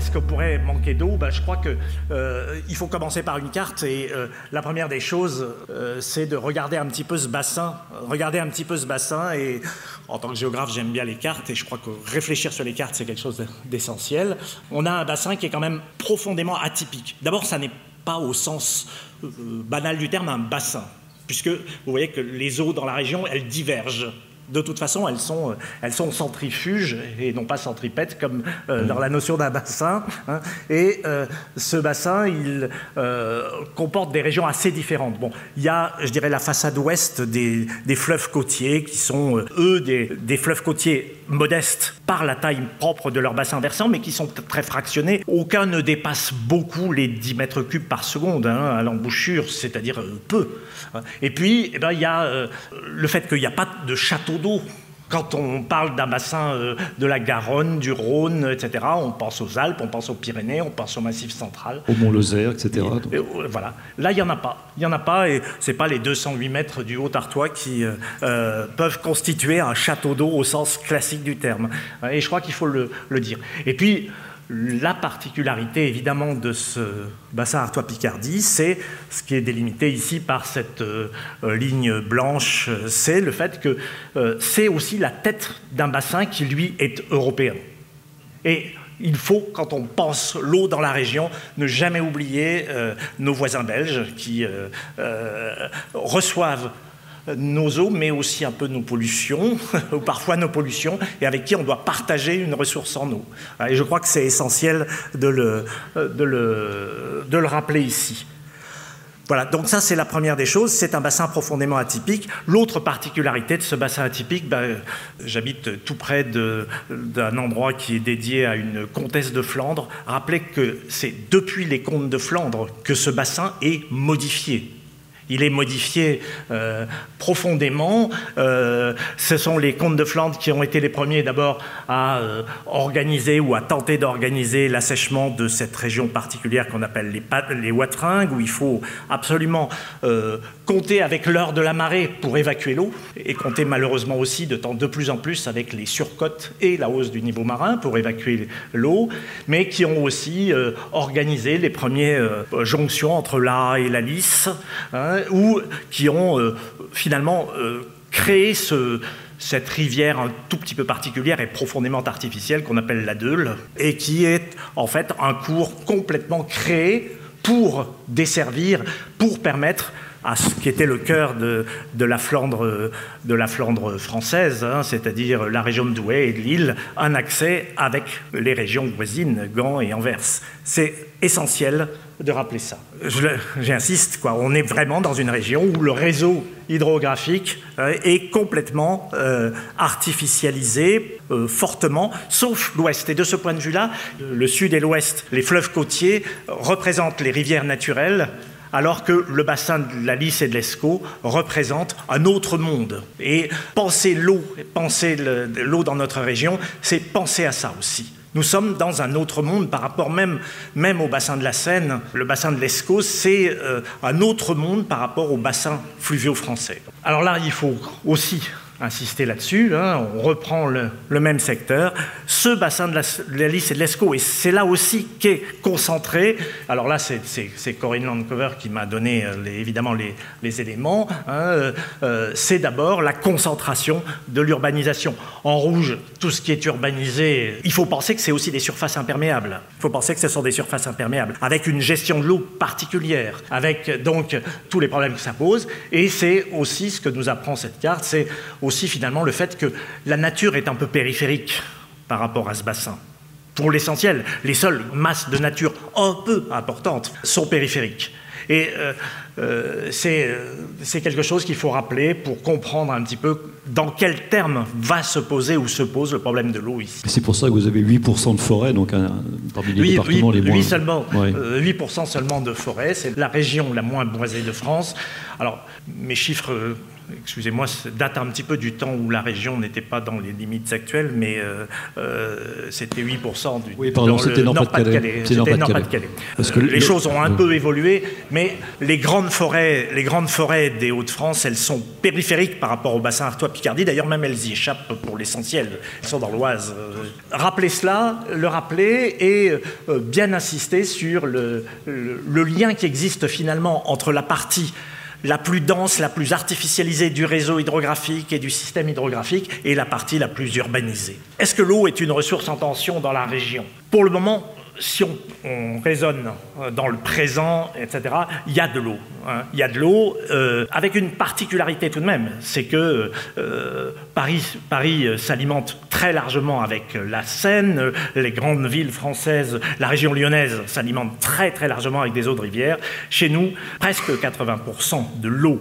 est-ce qu'on pourrait manquer d'eau? Ben, Je crois qu'il euh, faut commencer par une carte et euh, la première des choses, euh, c'est de regarder un petit peu ce bassin. Regarder un petit peu ce bassin et en tant que géographe, j'aime bien les cartes et je crois que réfléchir sur les cartes, c'est quelque chose d'essentiel. On a un bassin qui est quand même profondément atypique. D'abord, ça n'est pas au sens banal du terme un bassin, puisque vous voyez que les eaux dans la région, elles divergent de toute façon, elles sont, euh, elles sont centrifuges et non pas centripètes comme euh, dans la notion d'un bassin. Hein. Et euh, ce bassin, il comporte des régions assez différentes. Bon, il y a, je dirais, la façade ouest des, fleuves côtiers qui sont, eux, des, fleuves côtiers modestes par la taille propre de leur bassin versant, mais qui sont très fractionnés. Aucun ne dépasse beaucoup les 10 mètres cubes par seconde hein, à l'embouchure, c'est-à-dire peu. Et puis, eh ben, il y a le fait qu'il n'y a pas de château d'eau. Quand on parle d'un bassin euh, de la Garonne, du Rhône, etc., on pense aux Alpes, on pense aux Pyrénées, on pense au Massif central. Au Mont-Lozère, etc. Euh, voilà. Là, il n'y en a pas. Il n'y en a pas, et ce n'est pas les 208 mètres du Haut-Artois qui euh, peuvent constituer un château d'eau au sens classique du terme. Et je crois qu'il faut le, le dire. Et puis, la particularité évidemment de ce bassin Artois-Picardie, c'est ce qui est délimité ici par cette euh, ligne blanche, c'est le fait que euh, c'est aussi la tête d'un bassin qui lui est européen. Et il faut, quand on pense l'eau dans la région, ne jamais oublier euh, nos voisins belges qui reçoivent nos eaux, mais aussi un peu nos pollutions, ou parfois nos pollutions, et avec qui on doit partager une ressource en eau. Et je crois que c'est essentiel de le, de, le, de le rappeler ici. Voilà, donc ça c'est la première des choses, c'est un bassin profondément atypique. L'autre particularité de ce bassin atypique, ben, j'habite tout près d'un endroit qui est dédié à une comtesse de Flandre. Rappelez que c'est depuis les comtes de Flandre que ce bassin est modifié il est modifié euh, profondément. Euh, ce sont les comtes de Flandre qui ont été les premiers d'abord à euh, organiser ou à tenter d'organiser l'assèchement de cette région particulière qu'on appelle les, les Watringues, où il faut absolument compter avec l'heure de la marée pour évacuer l'eau, et compter malheureusement aussi de, plus en plus avec les surcotes et la hausse du niveau marin pour évacuer l'eau, mais qui ont aussi organisé les premières jonctions entre la et la Lys. Hein, ou qui ont euh, finalement euh, créé cette rivière un tout petit peu particulière et profondément artificielle qu'on appelle la Deule, et qui est en fait un cours complètement créé pour desservir, pour permettre à ce qui était le cœur de, la, Flandre, de la Flandre française, hein, c'est-à-dire la région de Douai et de Lille, un accès avec les régions voisines, Gand et Anvers. C'est essentiel de rappeler ça. J'insiste. On est vraiment dans une région où le réseau hydrographique euh, est complètement euh, artificialisé, euh, fortement, sauf l'Ouest. Et de ce point de vue-là, le Sud et l'Ouest, les fleuves côtiers représentent les rivières naturelles alors que le bassin de la Lys et de l'Escaut représente un autre monde. Et penser l'eau, penser l'eau dans notre région, c'est penser à ça aussi. Nous sommes dans un autre monde par rapport même, même au bassin de la Seine. Le bassin de l'Escaut, c'est euh, un autre monde par rapport au bassin fluviaux français. Alors là, il faut aussi insister là-dessus, hein, on reprend le, même secteur, ce bassin de la, Lys et de l'Escaut, et c'est là aussi qu'est concentré, alors là c'est Corinne Landcover qui m'a donné euh, évidemment les, éléments, hein, euh, euh, c'est d'abord la concentration de l'urbanisation. En rouge, tout ce qui est urbanisé, il faut penser que c'est aussi des surfaces imperméables, il faut penser que ce sont des surfaces imperméables, avec une gestion de l'eau particulière, avec donc tous les problèmes que ça pose, et c'est aussi ce que nous apprend cette carte, c'est finalement le fait que la nature est un peu périphérique par rapport à ce bassin. Pour l'essentiel, les seules masses de nature un peu importantes sont périphériques. Et euh, euh, euh, c'est quelque chose qu'il faut rappeler pour comprendre un petit peu dans quels termes va se poser ou se pose le problème de l'eau ici. C'est pour ça que vous avez 8% de forêt, donc un, parmi les départements les moins... seulement, 8% seulement de forêt, c'est la région la moins boisée de France. Alors, mes chiffres excusez-moi, date un petit peu du temps où la région n'était pas dans les limites actuelles, mais c'était 8% du oui, pardon, c'était Nord-Pas-de-Calais. Nord les choses ont un peu évolué, mais les grandes forêts, les grandes forêts des Hauts-de-France, elles sont périphériques par rapport au bassin Artois-Picardie. D'ailleurs, même elles y échappent pour l'essentiel. Elles sont dans l'Oise. Rappeler cela, le rappeler et bien insister sur le, le lien qui existe finalement entre la partie la plus dense, la plus artificialisée du réseau hydrographique et du système hydrographique et la partie la plus urbanisée. Est-ce que l'eau est une ressource en tension dans la région? Pour le moment, si on, raisonne euh, dans le présent, etc., il y a de l'eau. Hein. Il y a de l'eau, euh, avec une particularité tout de même, c'est que euh, Paris, Paris s'alimente très largement avec la Seine, les grandes villes françaises, la région lyonnaise s'alimente très très largement avec des eaux de rivière. Chez nous, presque 80% de l'eau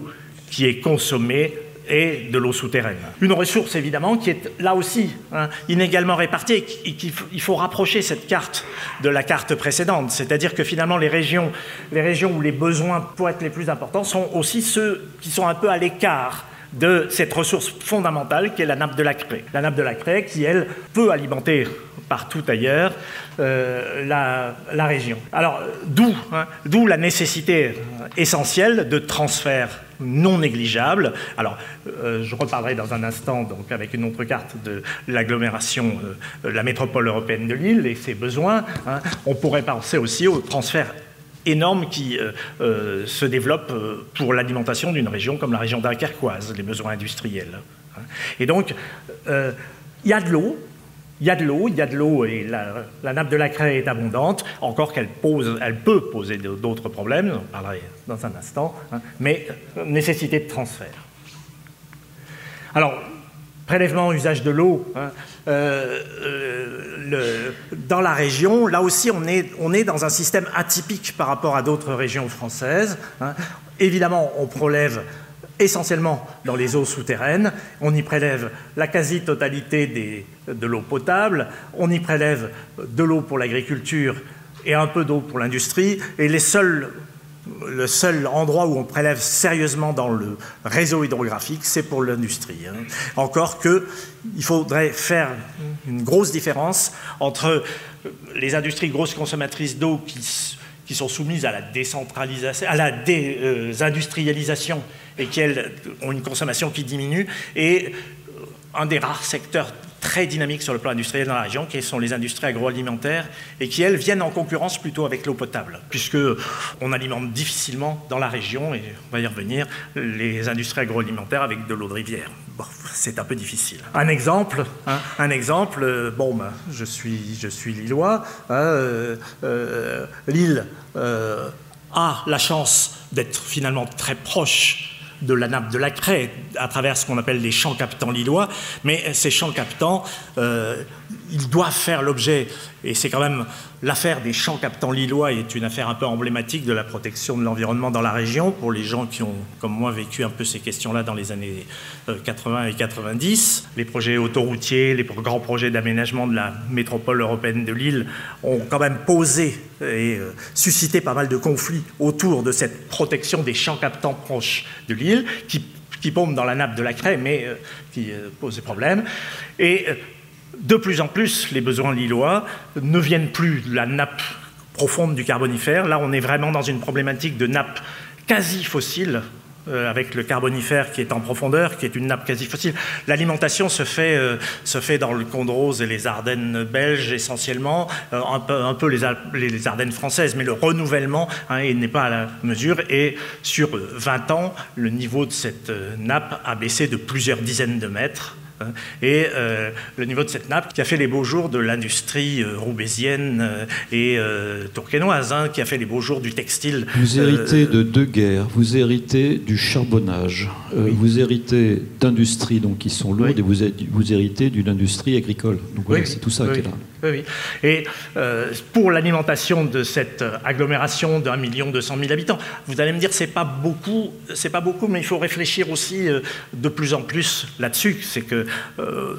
qui est consommée et de l'eau souterraine. Une ressource évidemment qui est là aussi hein, inégalement répartie et qu'il faut rapprocher cette carte de la carte précédente. C'est-à-dire que finalement les régions, les régions où les besoins pourraient être les plus importants sont aussi ceux qui sont un peu à l'écart de cette ressource fondamentale qui est la nappe de la craie. La nappe de la craie qui, elle, peut alimenter partout ailleurs euh, la, région. Alors, d'où hein, la nécessité essentielle de transfert non négligeable. Alors, euh, je reparlerai dans un instant, donc, avec une autre carte de l'agglomération, euh, la métropole européenne de Lille et ses besoins. Hein. On pourrait penser aussi au transfert énorme qui euh, se développe pour l'alimentation d'une région comme la région dunkerquoise, les besoins industriels. Hein. Et donc, il y a de l'eau, il y a de l'eau, il y a de l'eau et la, nappe de la craie est abondante, encore qu'elle pose, elle peut poser d'autres problèmes, on parlerai dans un instant, hein, mais nécessité de transfert. Alors, prélèvement, usage de l'eau, hein, euh, euh, dans la région, là aussi on est, on est, dans un système atypique par rapport à d'autres régions françaises. Hein. Évidemment, on prélève essentiellement dans les eaux souterraines. On y prélève la quasi-totalité de l'eau potable, on y prélève de l'eau pour l'agriculture et un peu d'eau pour l'industrie. Et les seuls, le seul endroit où on prélève sérieusement dans le réseau hydrographique, c'est pour l'industrie. Hein. Encore qu'il faudrait faire une grosse différence entre les industries grosses consommatrices d'eau qui, sont soumises à la décentralisation, à la désindustrialisation et qui ont une consommation qui diminue, et un des rares secteurs très dynamiques sur le plan industriel dans la région, qui sont les industries agroalimentaires, et qui, elles, viennent en concurrence plutôt avec l'eau potable, puisque on alimente difficilement dans la région, et on va y revenir, les industries agroalimentaires avec de l'eau de rivière. Bon, c'est un peu difficile. Un exemple, hein, un exemple euh, bon, ben, je, suis, je suis lillois, hein, euh, euh, Lille a la chance d'être finalement très proche de la nappe de la Craie à travers ce qu'on appelle les champs captants lillois. Mais ces champs captants, euh, ils doivent faire l'objet, et c'est quand même l'affaire des champs captants lillois est une affaire un peu emblématique de la protection de l'environnement dans la région, pour les gens qui ont, comme moi, vécu un peu ces questions-là dans les années 80 euh, et 90. Les projets autoroutiers, les grands projets d'aménagement de la métropole européenne de Lille ont quand même posé et euh, suscité pas mal de conflits autour de cette protection des champs captants proches de Lille, qui qui dans la nappe de la craie, mais euh, qui pose des problèmes. Et de plus en plus, les besoins lillois ne viennent plus de la nappe profonde du Carbonifère. Là, on est vraiment dans une problématique de nappe quasi fossile, euh, avec le Carbonifère qui est en profondeur, qui est une nappe quasi fossile. L'alimentation se, fait, euh, se fait dans le Condrose et les Ardennes belges essentiellement, euh, un peu, les, Ardennes françaises, mais le renouvellement hein, n'est pas à la mesure. Et sur 20 ans, le niveau de cette nappe a baissé de plusieurs dizaines de mètres. Hein. Et euh, le niveau de cette nappe qui a fait les beaux jours de l'industrie euh, roubaisienne euh, et tourquenoise, hein, qui a fait les beaux jours du textile. Vous héritez de deux guerres, vous héritez du charbonnage, vous héritez d'industries qui sont lourdes et vous, vous héritez d'une industrie agricole. Donc voilà, c'est tout ça qui est là. Et pour l'alimentation de cette agglomération d'un million deux cent mille habitants, vous allez me dire c'est pas beaucoup, c'est pas beaucoup, mais il faut réfléchir aussi de plus en plus là-dessus. C'est que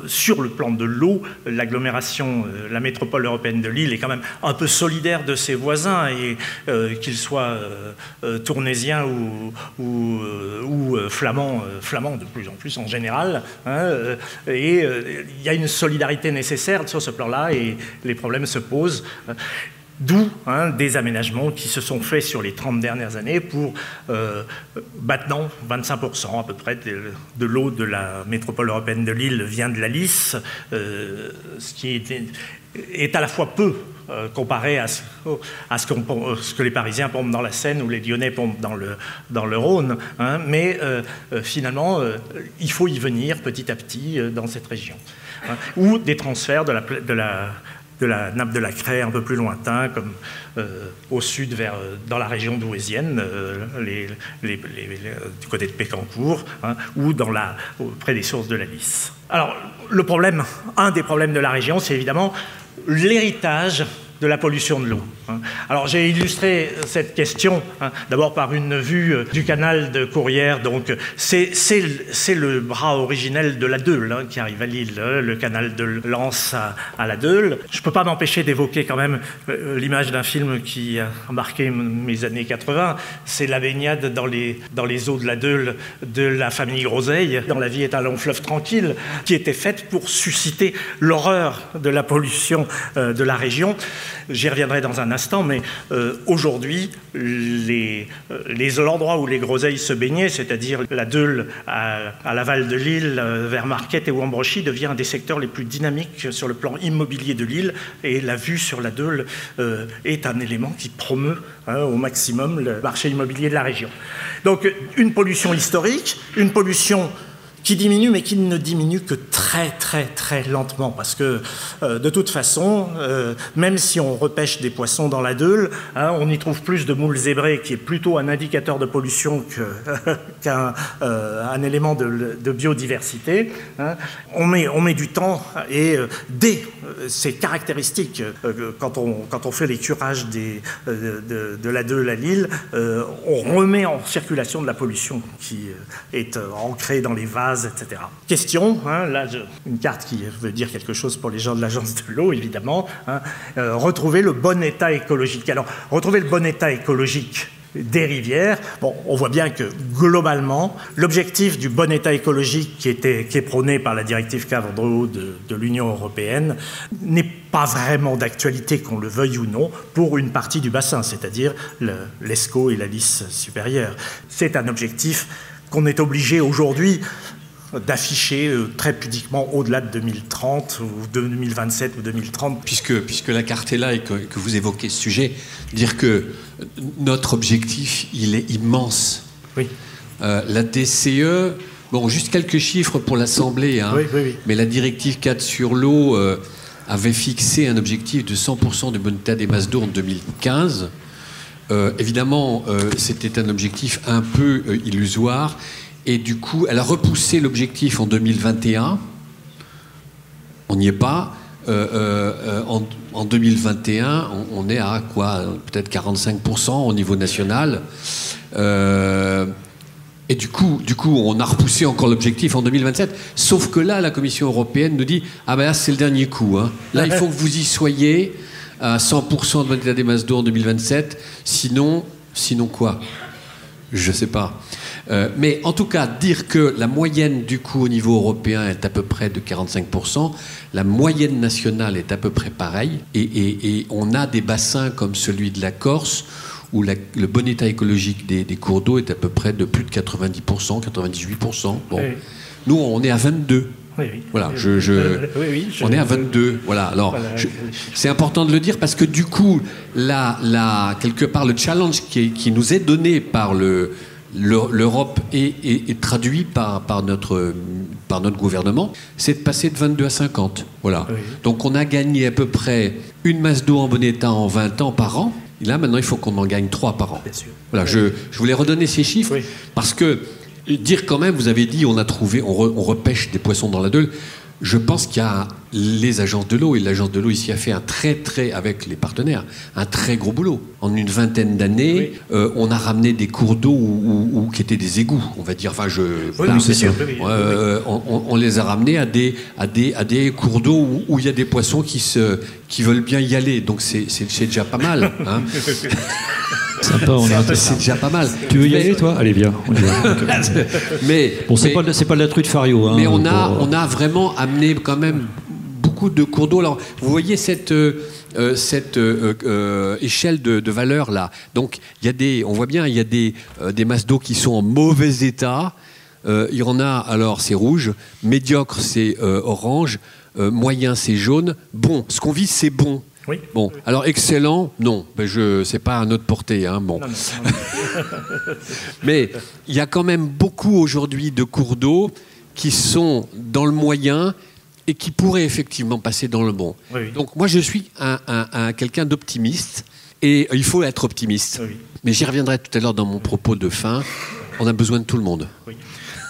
sur le plan de l'eau, l'agglomération, la métropole européenne de Lille est quand même un peu solidaire de ses voisins, et qu'ils soient tournésiens ou, ou, ou flamands, flamands de plus en plus en général. Hein, et il y a une solidarité nécessaire sur ce plan-là, et les problèmes se posent. D'où hein, des aménagements qui se sont faits sur les 30 dernières années pour euh, maintenant 25% à peu près de, l'eau de la métropole européenne de Lille vient de la Lys, euh, ce qui est, à la fois peu euh, comparé à, ce, que les Parisiens pompent dans la Seine ou les Lyonnais pompent dans le, dans le Rhône. Hein, mais finalement, il faut y venir petit à petit dans cette région. Hein, ou des transferts de la, nappe de la Craie un peu plus lointain, comme euh, au sud, vers, euh, dans la région douésienne, euh, du côté de Pécancourt, hein, ou dans la, près des sources de la Lys. Alors, le problème, un des problèmes de la région, c'est évidemment l'héritage de la pollution de l'eau. Hein. Alors j'ai illustré cette question hein, d'abord par une vue euh, du canal de Courrières. Donc c'est le bras originel de la Deule hein, qui arrive à Lille, le canal de Lens à, la Deule. Je ne peux pas m'empêcher d'évoquer quand même euh, l'image d'un film qui a marqué mes années 80. C'est la baignade dans les, eaux de la Deule de la famille Groseille, dans La vie est un long fleuve tranquille, qui était faite pour susciter l'horreur de la pollution euh, de la région. J'y reviendrai dans un instant, mais euh, aujourd'hui, les, euh, où les groseilles se baignaient, c'est-à-dire la Deule à, l'aval de l'île, euh, vers Marquette et Wambrochy, devient un des secteurs les plus dynamiques sur le plan immobilier de l'île, et la vue sur la Deule est un élément qui promeut hein, au maximum le marché immobilier de la région. Donc une pollution historique, une pollution qui diminue, mais qui ne diminue que très très très lentement, parce que euh, de toute façon, euh, même si on repêche des poissons dans la Deule, hein, on y trouve plus de moules zébrés, qui est plutôt un indicateur de pollution qu'un euh, élément de, biodiversité. Hein. On, met, on met du temps, et dès ces caractéristiques, quand, on, quand on fait les curages de, de, la Deule à Lille, on remet en circulation de la pollution qui est ancrée dans les etc. Question, hein, là, une carte qui veut dire quelque chose pour les gens de l'agence de l'eau, évidemment. Hein, euh, retrouver le bon état écologique. Alors, retrouver le bon état écologique des rivières. Bon, on voit bien que globalement, l'objectif du bon état écologique qui, était, qui est prôné par la directive cadre de, de l'Union européenne n'est pas vraiment d'actualité, qu'on le veuille ou non, pour une partie du bassin, c'est-à-dire l'ESCO et la lisse supérieure. C'est un objectif qu'on est obligé aujourd'hui d'afficher euh, très pudiquement au-delà de 2030 ou 2027 ou 2030. Puisque, puisque la carte est là et que, vous évoquez ce sujet, dire que notre objectif, il est immense. Oui. Euh, la DCE, bon, juste quelques chiffres pour l'Assemblée, hein, mais la directive 4 sur l'eau euh, avait fixé un objectif de 100% de bon état des masses d'eau en 2015. évidemment, c'était un objectif un peu illusoire et du coup, elle a repoussé l'objectif en 2021. On n'y est pas. Euh, euh, en, 2021, on, est à quoi? Peut-être 45% au niveau national. Euh, et du coup, du coup, on a repoussé encore l'objectif en 2027. Sauf que là, la Commission européenne nous dit Ah ben là, c'est le dernier coup. Hein. Là, il faut que vous y soyez à 100% de l'état des masses d'eau en 2027. Sinon, sinon quoi? Je ne sais pas. Euh, mais en tout cas, dire que la moyenne du coût au niveau européen est à peu près de 45%, la moyenne nationale est à peu près pareille, et, on a des bassins comme celui de la Corse, où le bon état écologique des, cours d'eau est à peu près de plus de 90%, 98%. Bon. Nous, on est à 22. Oui, Voilà, je, on est à 22. Voilà, alors c'est important de le dire parce que du coup, là, là quelque part, le challenge qui, qui nous est donné par le, l'Europe est, traduit par, par, notre, par notre gouvernement, c'est de passer de 22 à 50. Voilà. Donc on a gagné à peu près une masse d'eau en bon état en 20 ans par an. Et là, maintenant, il faut qu'on en gagne 3 par an. Voilà, je, je, voulais redonner ces chiffres parce que dire quand même, vous avez dit, on a trouvé, on, repêche des poissons dans la Deule. Je pense qu'il y a les agences de l'eau, et l'agence de l'eau ici a fait un très, très, avec les partenaires, un très gros boulot. En une vingtaine d'années, euh, on a ramené des cours d'eau où, qui étaient des égouts, on va dire. Enfin, je, c'est sûr. Euh, on, les a ramenés à des, à des, à des cours d'eau où, il y a des poissons qui, se, qui veulent bien y aller. Donc c'est déjà pas mal. Hein. C'est déjà pas mal. Tu veux y aller, toi? Allez, viens. mais bon, c'est pas, pas de la truite fario. Hein, mais on a, on a vraiment amené quand même beaucoup de cours d'eau. Alors, vous voyez cette. Euh, euh, cette euh, échelle de, valeur là. Donc, il y a des, on voit bien, il y a des, des masses d'eau qui sont en mauvais état. il y en a, alors c'est rouge, médiocre c'est orange, moyen c'est jaune. Bon, ce qu'on vise c'est bon. Bon, alors excellent, non, ben je, c'est pas à notre portée, hein, bon. Mais il y a quand même beaucoup aujourd'hui de cours d'eau qui sont dans le moyen et qui pourraient effectivement passer dans le bon. Donc moi je suis un, quelqu'un d'optimiste et il faut être optimiste. Mais j'y reviendrai tout à l'heure dans mon propos de fin. On a besoin de tout le monde.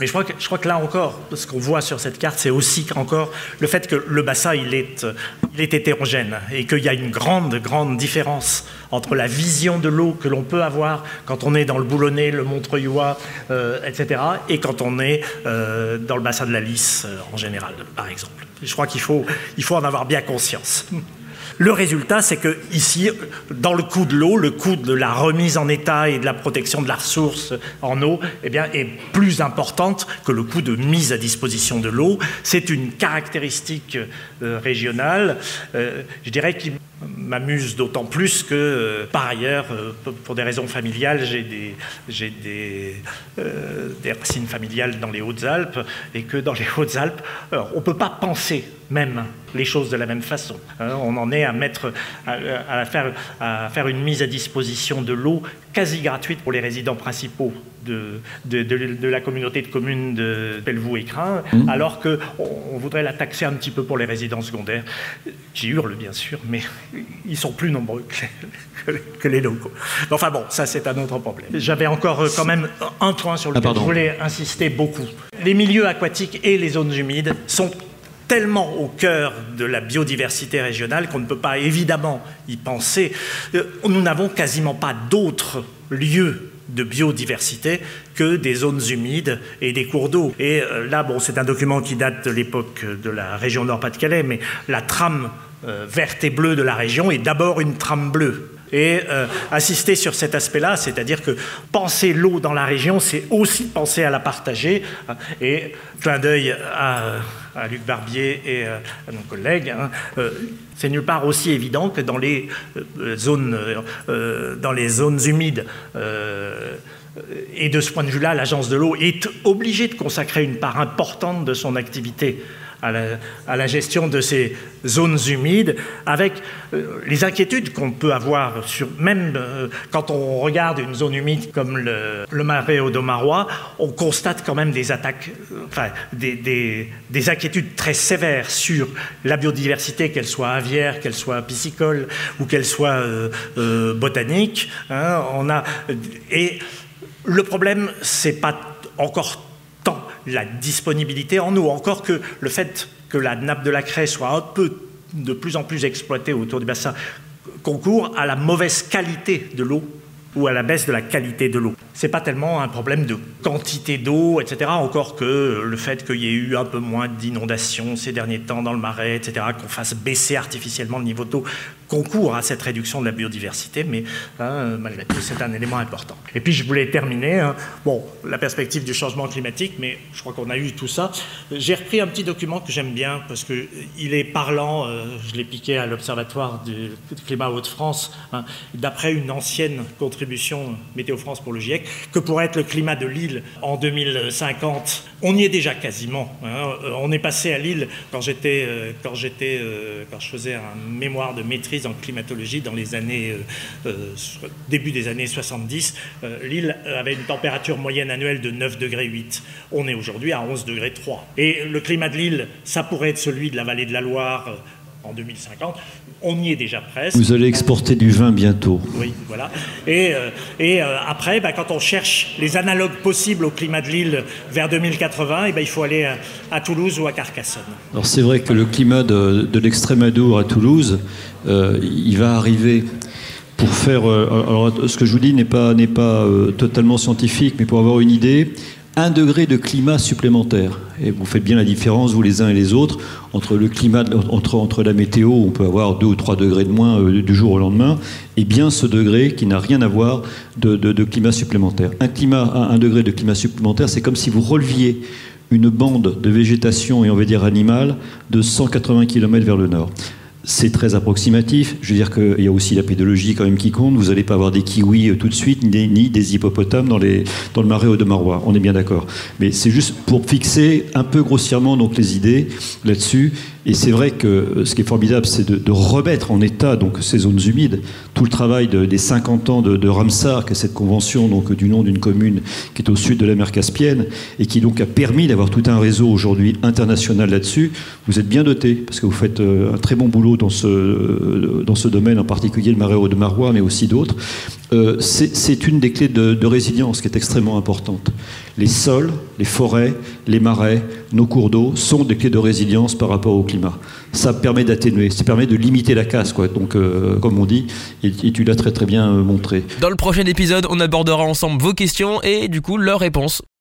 Mais je crois, que, là encore, ce qu'on voit sur cette carte, c'est aussi encore le fait que le bassin, il est, il est hétérogène et qu'il y a une grande, grande différence entre la vision de l'eau que l'on peut avoir quand on est dans le Boulonnais, le Montreuillois, euh, etc., et quand on est euh, dans le bassin de la Lys euh, en général, par exemple. Je crois qu'il faut, il faut en avoir bien conscience. Le résultat, c'est que ici, dans le coût de l'eau, le coût de la remise en état et de la protection de la ressource en eau eh bien, est plus importante que le coût de mise à disposition de l'eau. C'est une caractéristique euh, régionale, euh, je dirais, qui m'amuse d'autant plus que, euh, par ailleurs, pour des raisons familiales, j'ai des, des, racines familiales dans les Hautes-Alpes, et que dans les Hautes-Alpes, on ne peut pas penser même les choses de la même façon. Hein. on en est à, faire, à faire une mise à disposition de l'eau quasi gratuite pour les résidents principaux de, de, la communauté de communes de Pelvoux et Crin, mmh. alors qu'on on voudrait la taxer un petit peu pour les résidents secondaires, qui hurlent bien sûr, mais ils sont plus nombreux que, les locaux. Enfin bon, ça c'est un autre problème. J'avais encore euh, quand même un point sur lequel ah, je voulais insister beaucoup. Les milieux aquatiques et les zones humides sont tellement au cœur de la biodiversité régionale qu'on ne peut pas évidemment y penser. Euh, nous n'avons quasiment pas d'autres lieux de biodiversité que des zones humides et des cours d'eau. Et euh, là, bon, c'est un document qui date de l'époque de la région Nord-Pas-de-Calais, mais la trame euh, verte et bleue de la région est d'abord une trame bleue et assister sur cet aspect-là, c'est-à-dire que penser l'eau dans la région, c'est aussi penser à la partager. Et clin d'œil à, Luc Barbier et euh, à nos collègues, hein, euh, c'est nulle part aussi évident que dans les les zones humides. et de ce point de vue-là, l'agence de l'eau est obligée de consacrer une part importante de son activité à la, gestion de ces zones humides, avec euh, les inquiétudes qu'on peut avoir, sur, même euh, quand on regarde une zone humide comme le, le marais audomarois, on constate quand même des attaques, euh, enfin, des, des, inquiétudes très sévères sur la biodiversité, qu'elle soit aviaire, qu'elle soit piscicole ou qu'elle soit botanique. Hein, on a, et le problème, c'est pas encore la disponibilité en eau, encore que le fait que la nappe de la craie soit un peu de plus en plus exploitée autour du bassin concourt à la mauvaise qualité de l'eau ou à la baisse de la qualité de l'eau. Ce n'est pas tellement un problème de quantité d'eau, etc., encore que le fait qu'il y ait eu un peu moins d'inondations ces derniers temps dans le marais, etc., qu'on fasse baisser artificiellement le niveau d'eau, concourt à cette réduction de la biodiversité, mais hein, malgré tout, c'est un élément important. Et puis, je voulais terminer, hein, bon, la perspective du changement climatique, mais je crois qu'on a eu tout ça. J'ai repris un petit document que j'aime bien, parce qu'il est parlant, euh, je l'ai piqué à l'Observatoire du climat Hauts-de-France, hein, d'après une ancienne contribution Météo France pour le GIEC, que pourrait être le climat de l'île en 2050. On y est déjà quasiment. On est passé à l'île quand j'étais, euh, quand j'étais, euh, quand je faisais un mémoire de maîtrise en climatologie dans les années, euh, euh, début des années 70, euh, l'île avait une température moyenne annuelle de 9 degrés 8. On est aujourd'hui à 11 degrés 3. Et le climat de l'île, ça pourrait être celui de la vallée de la Loire, en en 2050. On y est déjà presque. Vous allez exporter du vin bientôt. Oui, voilà. Et, euh, et euh, après, bah, quand on cherche les analogues possibles au climat de l'île vers 2080, et eh ben, il faut aller à, Toulouse ou à Carcassonne. Alors c'est vrai que le climat de, de l'extrémadour à Toulouse, il va arriver pour faire. alors, ce que je vous dis n'est pas, n'est pas totalement scientifique, mais pour avoir une idée, un degré de climat supplémentaire. Et vous faites bien la différence, vous les uns et les autres, entre le climat, entre, la météo, on peut avoir 2 ou 3 degrés de moins euh, du jour au lendemain, et bien ce degré qui n'a rien à voir de, climat supplémentaire. Un, climat, un, degré de climat supplémentaire, c'est comme si vous releviez une bande de végétation, et on va dire animale, de 180 km vers le nord c'est très approximatif. Je veux dire qu'il y a aussi la pédologie quand même qui compte. Vous n'allez pas avoir des kiwis euh, tout de suite, ni des, hippopotames dans, le marais de Marois. On est bien d'accord. Mais c'est juste pour fixer un peu grossièrement donc les idées là-dessus. Et c'est vrai que euh, ce qui est formidable, c'est de, remettre en état donc ces zones humides. Tout le travail des 50 ans de, Ramsar, qui est cette convention donc du nom d'une commune qui est au sud de la mer Caspienne et qui donc a permis d'avoir tout un réseau aujourd'hui international là-dessus. Vous êtes bien doté parce que vous faites euh, un très bon boulot dans ce, euh, dans ce domaine, en particulier le marais de Marois, mais aussi d'autres. c'est une des clés de résilience qui est extrêmement importante. Les sols, les forêts, les marais, nos cours d'eau sont des clés de résilience par rapport au climat. Ça permet d'atténuer, ça permet de limiter la casse, quoi. Donc, euh, comme on dit, et, tu l'as très très bien euh, montré. Dans le prochain épisode, on abordera ensemble vos questions et du coup leurs réponses.